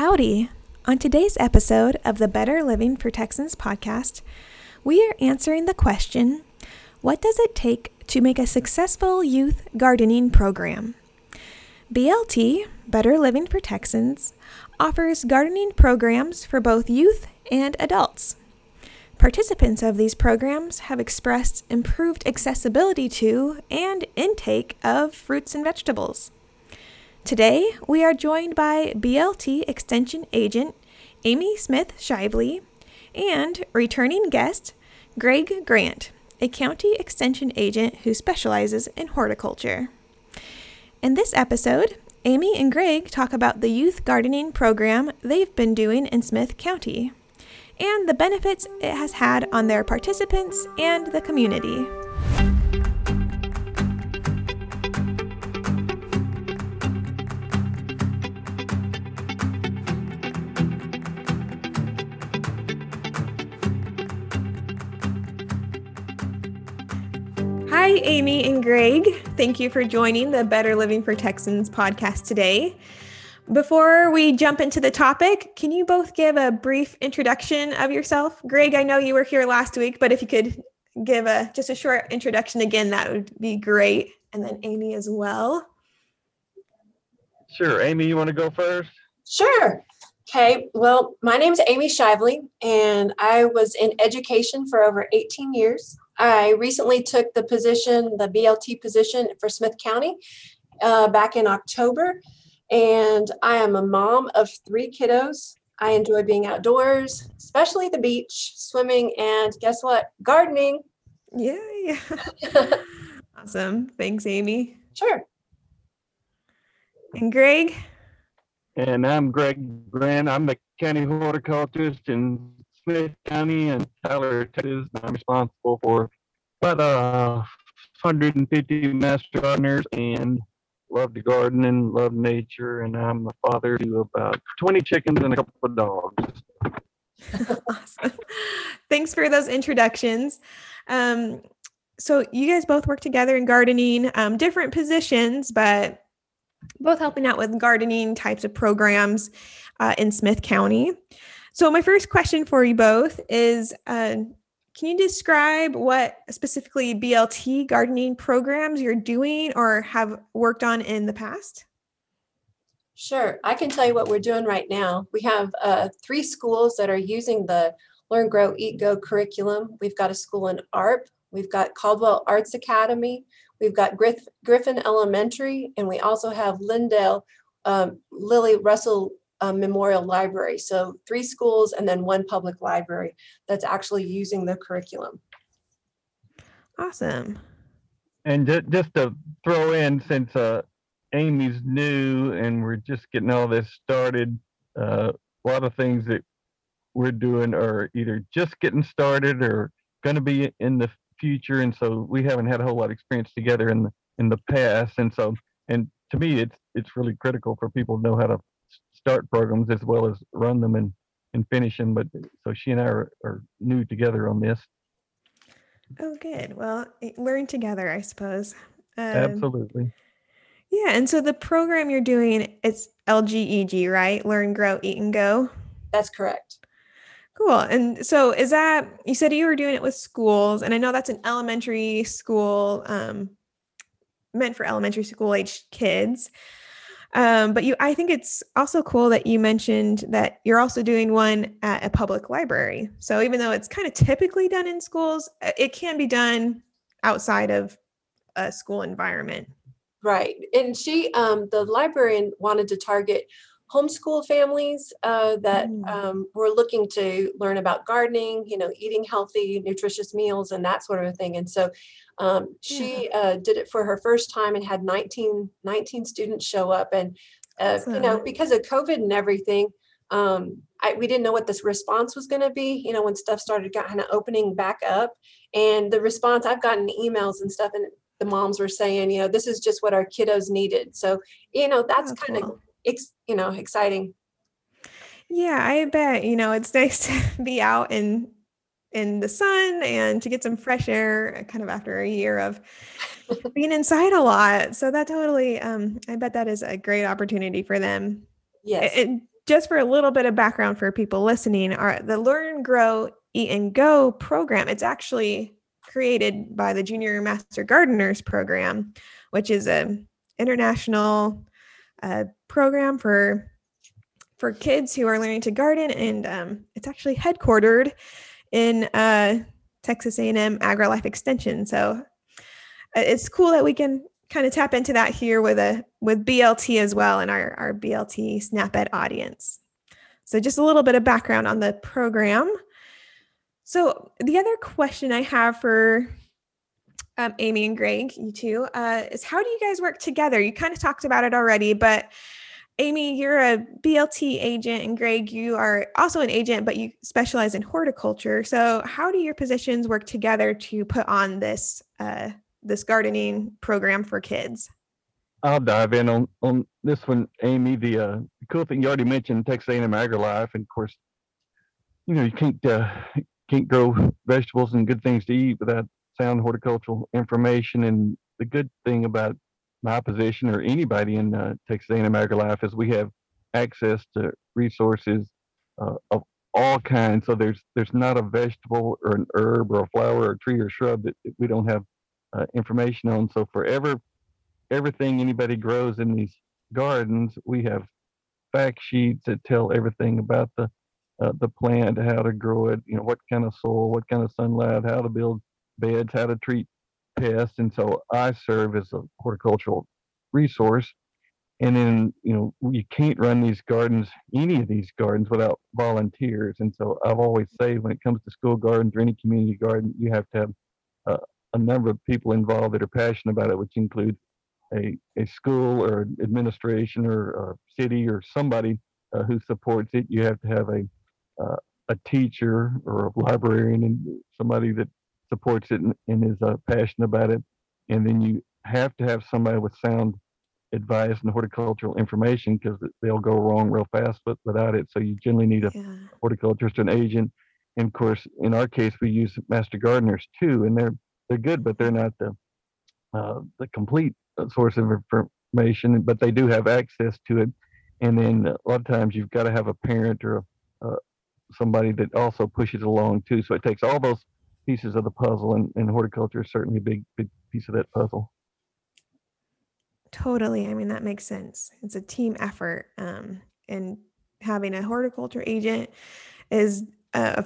Howdy! On today's episode of the Better Living for Texans podcast, we are answering the question What does it take to make a successful youth gardening program? BLT, Better Living for Texans, offers gardening programs for both youth and adults. Participants of these programs have expressed improved accessibility to and intake of fruits and vegetables. Today, we are joined by BLT Extension Agent Amy Smith Shively and returning guest Greg Grant, a county extension agent who specializes in horticulture. In this episode, Amy and Greg talk about the youth gardening program they've been doing in Smith County and the benefits it has had on their participants and the community. Hi, Amy and Greg. Thank you for joining the Better Living for Texans podcast today. Before we jump into the topic, can you both give a brief introduction of yourself? Greg, I know you were here last week, but if you could give a just a short introduction again, that would be great. And then Amy as well. Sure. Amy, you want to go first? Sure. Okay. Well, my name is Amy Shively, and I was in education for over 18 years. I recently took the position, the BLT position for Smith County uh, back in October. And I am a mom of three kiddos. I enjoy being outdoors, especially the beach, swimming, and guess what? Gardening. Yay. awesome. Thanks, Amy. Sure. And Greg? And I'm Greg Grant. I'm the county horticulturist in Smith County and Tyler, Texas. I'm responsible for about uh, 150 master gardeners and love to garden and love nature. And I'm the father to about 20 chickens and a couple of dogs. awesome. Thanks for those introductions. Um, so you guys both work together in gardening, um, different positions, but both helping out with gardening types of programs uh, in Smith County. So my first question for you both is, uh, can you describe what specifically BLT gardening programs you're doing or have worked on in the past? Sure. I can tell you what we're doing right now. We have uh, three schools that are using the Learn, Grow, Eat, Go curriculum. We've got a school in ARP, we've got Caldwell Arts Academy, we've got Griff- Griffin Elementary, and we also have Lindale um, Lillie Russell um, Memorial Library. So three schools and then one public library that's actually using the curriculum. Awesome. And just, just to throw in, since uh, Amy's new and we're just getting all this started, uh, a lot of things that we're doing are either just getting started or going to be in the future. And so we haven't had a whole lot of experience together in the, in the past. And so, and to me, it's it's really critical for people to know how to start programs as well as run them and and finish them. But so she and I are, are new together on this. Oh, good. Well, learn together, I suppose. Um, Absolutely. Yeah, and so the program you're doing it's LGEG, right? Learn, grow, eat, and go. That's correct. Cool. And so is that you said you were doing it with schools, and I know that's an elementary school um, meant for elementary school age kids. Um, but you, I think it's also cool that you mentioned that you're also doing one at a public library. So even though it's kind of typically done in schools, uh, it can be done outside of a school environment. Right. And she, um, the librarian wanted to target homeschool families uh, that mm. um, were looking to learn about gardening, you know, eating healthy, nutritious meals, and that sort of thing. And so um, she yeah. uh, did it for her first time and had 19, 19 students show up. And, uh, awesome. you know, because of COVID and everything, um, I, we didn't know what this response was going to be, you know, when stuff started kind of opening back up. And the response, I've gotten emails and stuff, and the moms were saying, you know, this is just what our kiddos needed. So, you know, that's oh, kind of cool ex, you know exciting. Yeah i bet you know it's nice to be out in in the sun and to get some fresh air uh, kind of after a year of being inside a lot. So that totally um i bet that is a great opportunity for them. Yes. and just for a little bit of background for people listening, our the Learn, Grow, Eat, and Go program. It's actually created by the Junior Master Gardeners program, which is a international uh, program for for kids who are learning to garden, and um, it's actually headquartered in uh, Texas A&M AgriLife Extension. So uh, it's cool that we can kind of tap into that here with a with BLT as well and our, our BLT SnapEd audience. So just a little bit of background on the program. So the other question I have for um, Amy and Greg, you two, uh, is how do you guys work together? You kind of talked about it already, but Amy, you're a BLT agent, and Greg, you are also an agent, but you specialize in horticulture. So, how do your positions work together to put on this uh, this gardening program for kids? I'll dive in on, on this one, Amy. The uh, cool thing you already mentioned, Texas A&M AgriLife, and of course, you know you can't uh, can't grow vegetables and good things to eat without sound horticultural information. And the good thing about my position or anybody in uh, Texas A&M AgriLife is we have access to resources uh, of all kinds. So there's there's not a vegetable or an herb or a flower or a tree or shrub that we don't have uh, information on. So for ever everything anybody grows in these gardens, we have fact sheets that tell everything about the uh, the plant, how to grow it, you know, what kind of soil, what kind of sunlight, how to build beds, how to treat pests. And so I serve as a horticultural resource. And then, you know, you can't run these gardens, any of these gardens, without volunteers. And so I've always said when it comes to school gardens or any community garden, you have to have uh, a number of people involved that are passionate about it, which includes a, a school or administration or, or city or somebody uh, who supports it. You have to have a uh, a teacher or a librarian and somebody that supports it and, and is uh, passionate about it. And then you have to have somebody with sound advice and horticultural information because they'll go wrong real fast but without it. So you generally need a yeah. horticulturist, an agent. And of course, in our case, we use master gardeners too, and they're they're good, but they're not the uh, the complete source of information. But they do have access to it. And then a lot of times you've got to have a parent or a, uh, somebody that also pushes along too. So it takes all those pieces of the puzzle, and, and horticulture is certainly a big, big piece of that puzzle. Totally. I mean, that makes sense. It's a team effort. Um, and having a horticulture agent is, uh,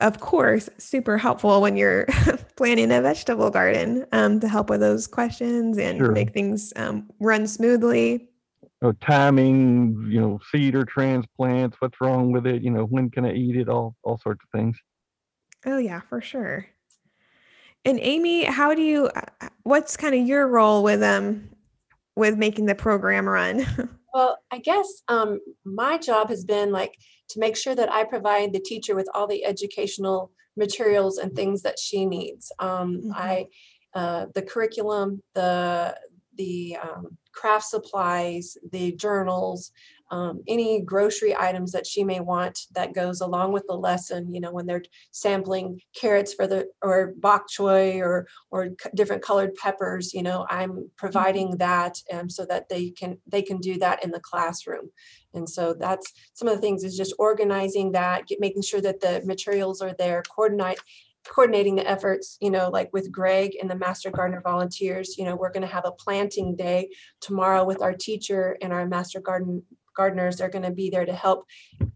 of course, super helpful when you're planning a vegetable garden um, to help with those questions and sure. make things um, run smoothly know, timing, you know, seed or transplants, what's wrong with it, you know, when can I eat it, all all sorts of things. Oh yeah, for sure. And Amy, how do you uh, uh, what's kind of your role with um with making the program run? well, I guess um my job has been like to make sure that I provide the teacher with all the educational materials and things that she needs. Um mm-hmm. I uh, the curriculum, the the um, craft supplies, the journals, um, any grocery items that she may want that goes along with the lesson. You know, when they're sampling carrots for the or bok choy or or different colored peppers. You know, I'm mm-hmm. providing that um, so that they can they can do that in the classroom. And so that's some of the things is just organizing that, get, making sure that the materials are there, coordinate coordinating the efforts, you know, like with Greg and the Master Gardener volunteers, you know, we're going to have a planting day tomorrow with our teacher and our Master Garden gardeners. They're going to be there to help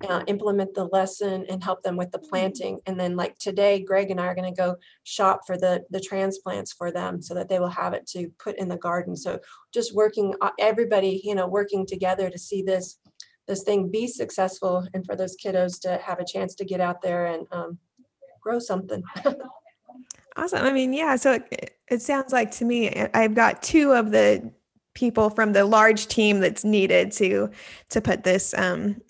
uh, implement the lesson and help them with the planting. And then like today, Greg and I are going to go shop for the, the transplants for them so that they will have it to put in the garden. So just working, uh, everybody, you know, working together to see this, this thing be successful and for those kiddos to have a chance to get out there and um, grow something. awesome. I mean, yeah. So it, it sounds like to me, I've got two of the people from the large team that's needed to to put this um,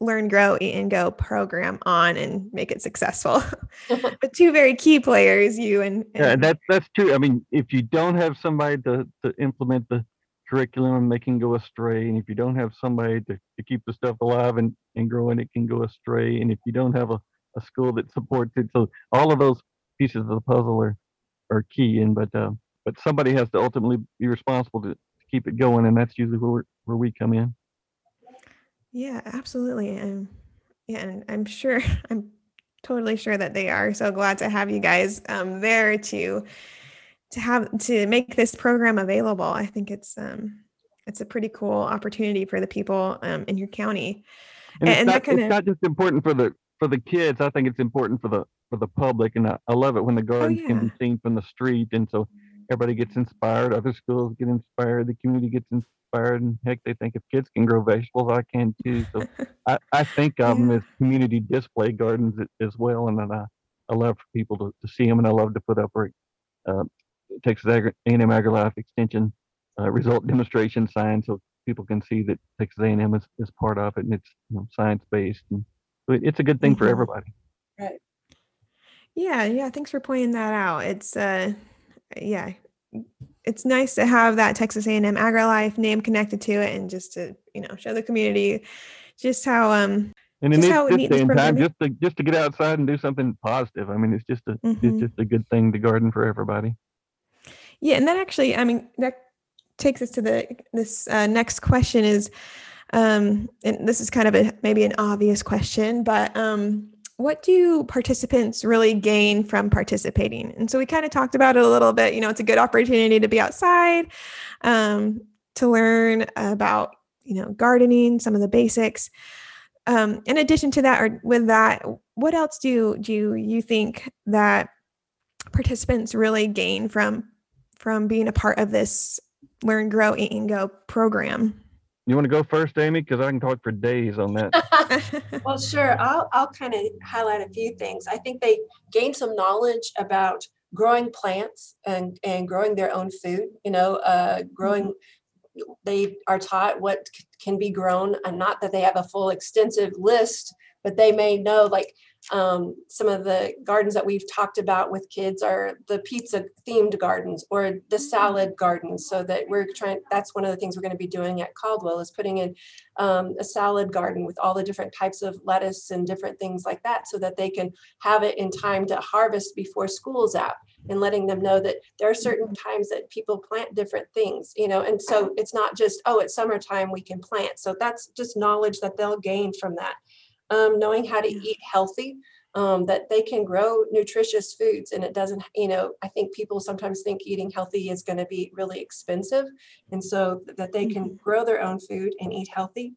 learn grow eat and go program on and make it successful but two very key players you and, and yeah that's that's true i mean if you don't have somebody to, to implement the curriculum they can go astray and if you don't have somebody to, to keep the stuff alive and, and growing it can go astray and if you don't have a a school that supports it. So all of those pieces of the puzzle are are key. And but uh, but somebody has to ultimately be responsible to, to keep it going, and that's usually where where we come in. Yeah, absolutely. And yeah, and I'm sure I'm totally sure that they are. So glad to have you guys um, there to to have to make this program available. I think it's um, it's a pretty cool opportunity for the people um, in your county. And, and it's, not, kinda... not just important for the for the kids. I think it's important for the for the public, and I, I love it when the oh, gardens oh, yeah. can be seen from the street, and so everybody gets inspired. Other schools get inspired. The community gets inspired, and heck, they think if kids can grow vegetables, I can too. So I, I think of them as community display gardens as well, and then I, I love for people to, to see them, and I love to put up uh, Texas A&M AgriLife Extension uh, result demonstration sign so people can see that Texas A&M is, is part of it, and it's you know, science based, and it's a good thing mm-hmm. for everybody. Right. Yeah, yeah. Thanks for pointing that out. It's uh yeah, it's nice to have that Texas A&M AgriLife name connected to it, and just to you know show the community just how um and in this, this day and time, just to just to get outside and do something positive. I mean, it's just a mm-hmm. it's just a good thing to garden for everybody. Yeah, and that actually, I mean, that takes us to the this uh, next question is, um, and this is kind of a maybe an obvious question, but um, what do participants really gain from participating? And so we kind of talked about it a little bit. You know, it's a good opportunity to be outside, um, to learn about, you know, gardening, some of the basics. Um, in addition to that, or with that, what else do do you think that participants really gain from from being a part of this Learn, Grow, Eat, and Go program? You want to go first, Amy? Because I can talk for days on that. well, sure. I'll, I'll kind of highlight a few things. I think they gain some knowledge about growing plants and, and growing their own food, you know, uh, growing, they are taught what can be grown and not that they have a full extensive list, but they may know like um, some of the gardens that we've talked about with kids are the pizza themed gardens or the mm. salad gardens so that we're trying that's one of the things we're going to be doing at caldwell is putting in um, a salad garden with all the different types of lettuce and different things like that so that they can have it in time to harvest before school's out and letting them know that there are certain mm-hmm. times that people plant different things you know and so it's not just oh it's summertime we can plant so that's just knowledge that they'll gain from that um, knowing how to eat healthy, um, that they can grow nutritious foods. And it doesn't, you know, I think people sometimes think eating healthy is going to be really expensive. And so that they can mm-hmm. grow their own food and eat healthy.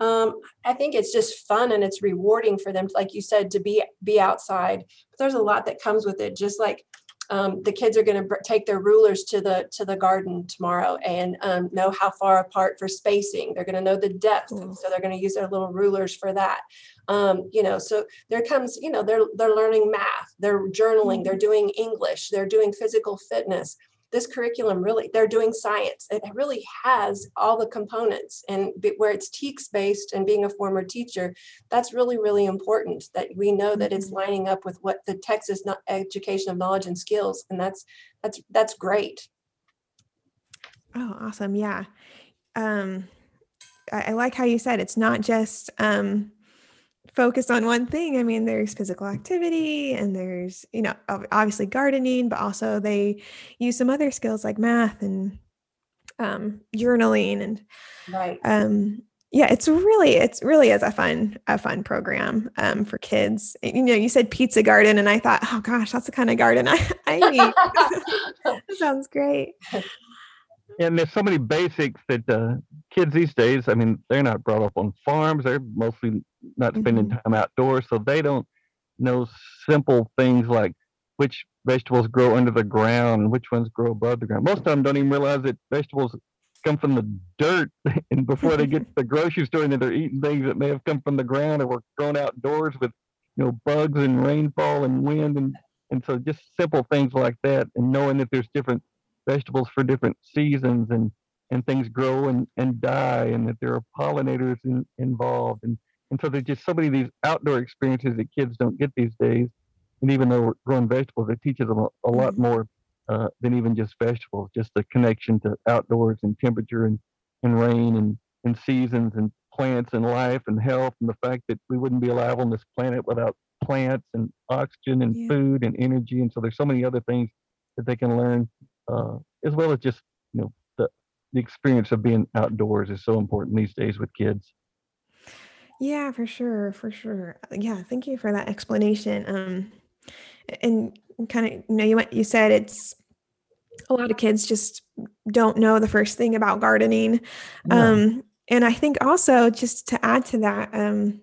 Um, I think it's just fun and it's rewarding for them, like you said, to be be outside. But there's a lot that comes with it, just like um, the kids are going to br- take their rulers to the to the garden tomorrow and um, know how far apart for spacing. They're going to know the depth, mm. so they're going to use their little rulers for that. Um, you know, so there comes, you know, they're they're learning math, they're journaling, they're mm-hmm. doing English, they're doing physical fitness this curriculum really they're doing science. It really has all the components and where it's TEKS based and being a former teacher that's really really important that we know that it's mm-hmm. lining up with what the texas education of knowledge and skills and that's that's that's great. Oh awesome. Yeah. Um I, I like how you said it's not just um focused on one thing. I mean, there's physical activity and there's, you know, obviously gardening, but also they use some other skills like math and um, journaling and right. Um, yeah, it's really, it's really is a fun, a fun program um, for kids. You know, you said pizza garden, and I thought, oh gosh, that's the kind of garden I, I need. sounds great and there's so many basics that uh, kids these days. I mean, they're not brought up on farms. They're mostly not spending mm-hmm. time outdoors, so they don't know simple things like which vegetables grow under the ground, and which ones grow above the ground. Most of them don't even realize that vegetables come from the dirt, and before they get to the grocery store, and they're eating things that may have come from the ground or were grown outdoors with you know bugs and rainfall and wind and and so just simple things like that, and knowing that there's different vegetables for different seasons and and things grow and, and die and that there are pollinators in, involved and and so there's just so many of these outdoor experiences that kids don't get these days and even though we're growing vegetables it teaches them a, a lot mm-hmm. more uh, than even just vegetables just the connection to outdoors and temperature and, and rain and, and seasons and plants and life and health and the fact that we wouldn't be alive on this planet without plants and oxygen and yeah. food and energy and so there's so many other things that they can learn uh, as well as just you know the the experience of being outdoors is so important these days with kids. Yeah, for sure, for sure. Yeah, thank you for that explanation. Um, and kind of, you know, you went, you said it's a lot of kids just don't know the first thing about gardening. Yeah. Um, and I think also just to add to that, um,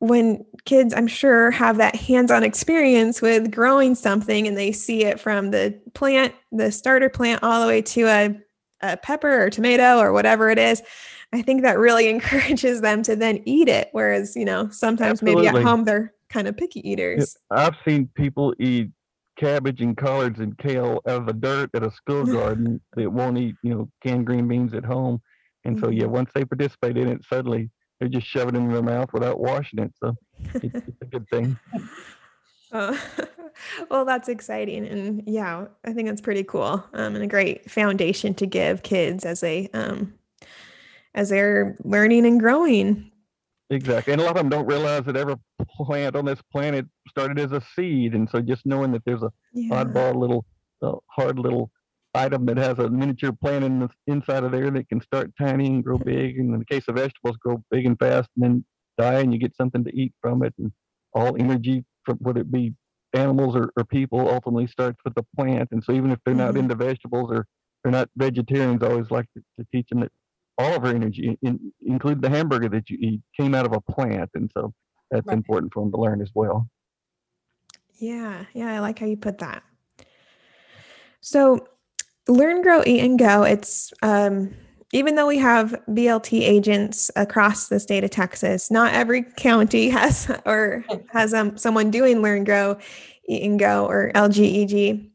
when kids, I'm sure, have that hands on experience with growing something and they see it from the plant, the starter plant, all the way to a, a pepper or tomato or whatever it is, I think that really encourages them to then eat it. Whereas, you know, sometimes Absolutely. maybe at home they're kind of picky eaters. I've seen people eat cabbage and collards and kale out of the dirt at a school garden that won't eat, you know, canned green beans at home. And so, yeah, mm-hmm. once they participate in it, suddenly they're just shove it in their mouth without washing it. So it's, it's a good thing. Oh, well, that's exciting, and yeah, I think that's pretty cool, um, and a great foundation to give kids as they um, as they're learning and growing. Exactly, and a lot of them don't realize that every plant on this planet started as a seed, and so just knowing that there's a yeah. oddball little, uh, hard little item that has a miniature plant in the inside of there that can start tiny and grow big. And in the case of vegetables, grow big and fast and then die, and you get something to eat from it. And all energy, from whether it be animals or, or people, ultimately starts with the plant. And so even if they're mm-hmm. not into vegetables or they're not vegetarians, I always like to, to teach them that all of our energy, in, include the hamburger that you eat, came out of a plant. And so that's right. important for them to learn as well. Yeah, yeah, I like how you put that. So Learn, Grow, Eat, and Go, it's um, even though we have BLT agents across the state of Texas, not every county has or has um, someone doing Learn, Grow, Eat, and Go or LGEG.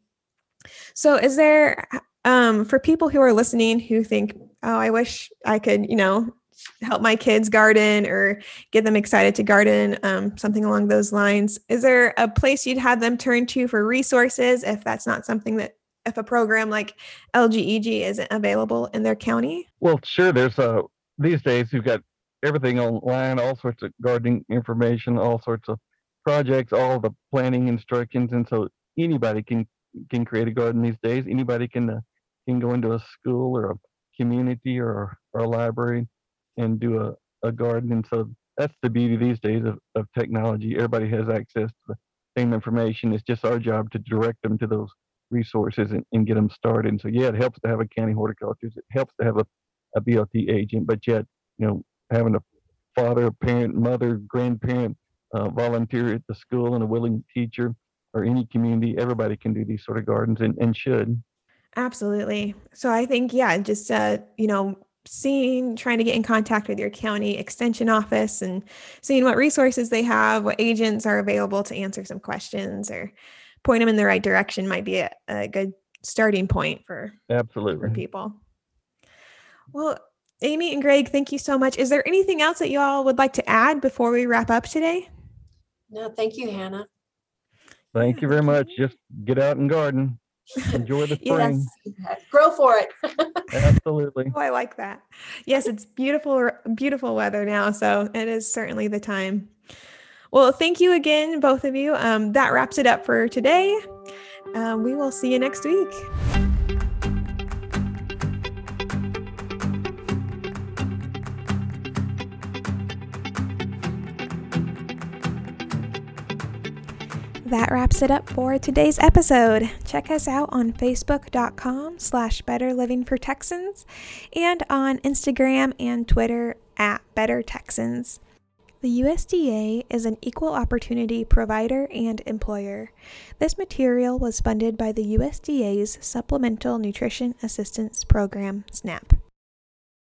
So, is there um, for people who are listening who think, "Oh, I wish I could," you know, help my kids garden or get them excited to garden, um, something along those lines. Is there a place you'd have them turn to for resources if that's not something that if a program like LGEG isn't available in their county? Well, sure. There's a uh, these days you've got everything online, all sorts of gardening information, all sorts of projects, all the planning instructions, and so anybody can can create a garden these days. Anybody can uh, can go into a school or a community or, or a library and do a, a garden. And so that's the beauty these days of, of technology. Everybody has access to the same information. It's just our job to direct them to those resources and, and get them started. And so, yeah, it helps to have a county horticulturist. It helps to have a, a BLT agent, but yet, you know, having a father, parent, mother, grandparent uh, volunteer at the school and a willing teacher or any community, everybody can do these sort of gardens and, and should. Absolutely. So I think, yeah, just, uh, you know, seeing, trying to get in contact with your county extension office and seeing what resources they have, what agents are available to answer some questions or point them in the right direction might be a, a good starting point for absolutely for people. Well, Amy and Greg, thank you so much. Is there anything else that you all would like to add before we wrap up today? No, thank you, Hannah. Thank you very much. Just get out and garden. Enjoy the spring. yes. Grow for it. Absolutely. Oh, I like that. Yes, it's beautiful, beautiful weather now. So it is certainly the time. Well, thank you again, both of you. Um, that wraps it up for today. Um, we will see you next week. That wraps it up for today's episode. Check us out on facebook.com slash better living for Texans and on Instagram and Twitter at better Texans. The USDA is an equal opportunity provider and employer. This material was funded by the USDA's Supplemental Nutrition Assistance Program, SNAP.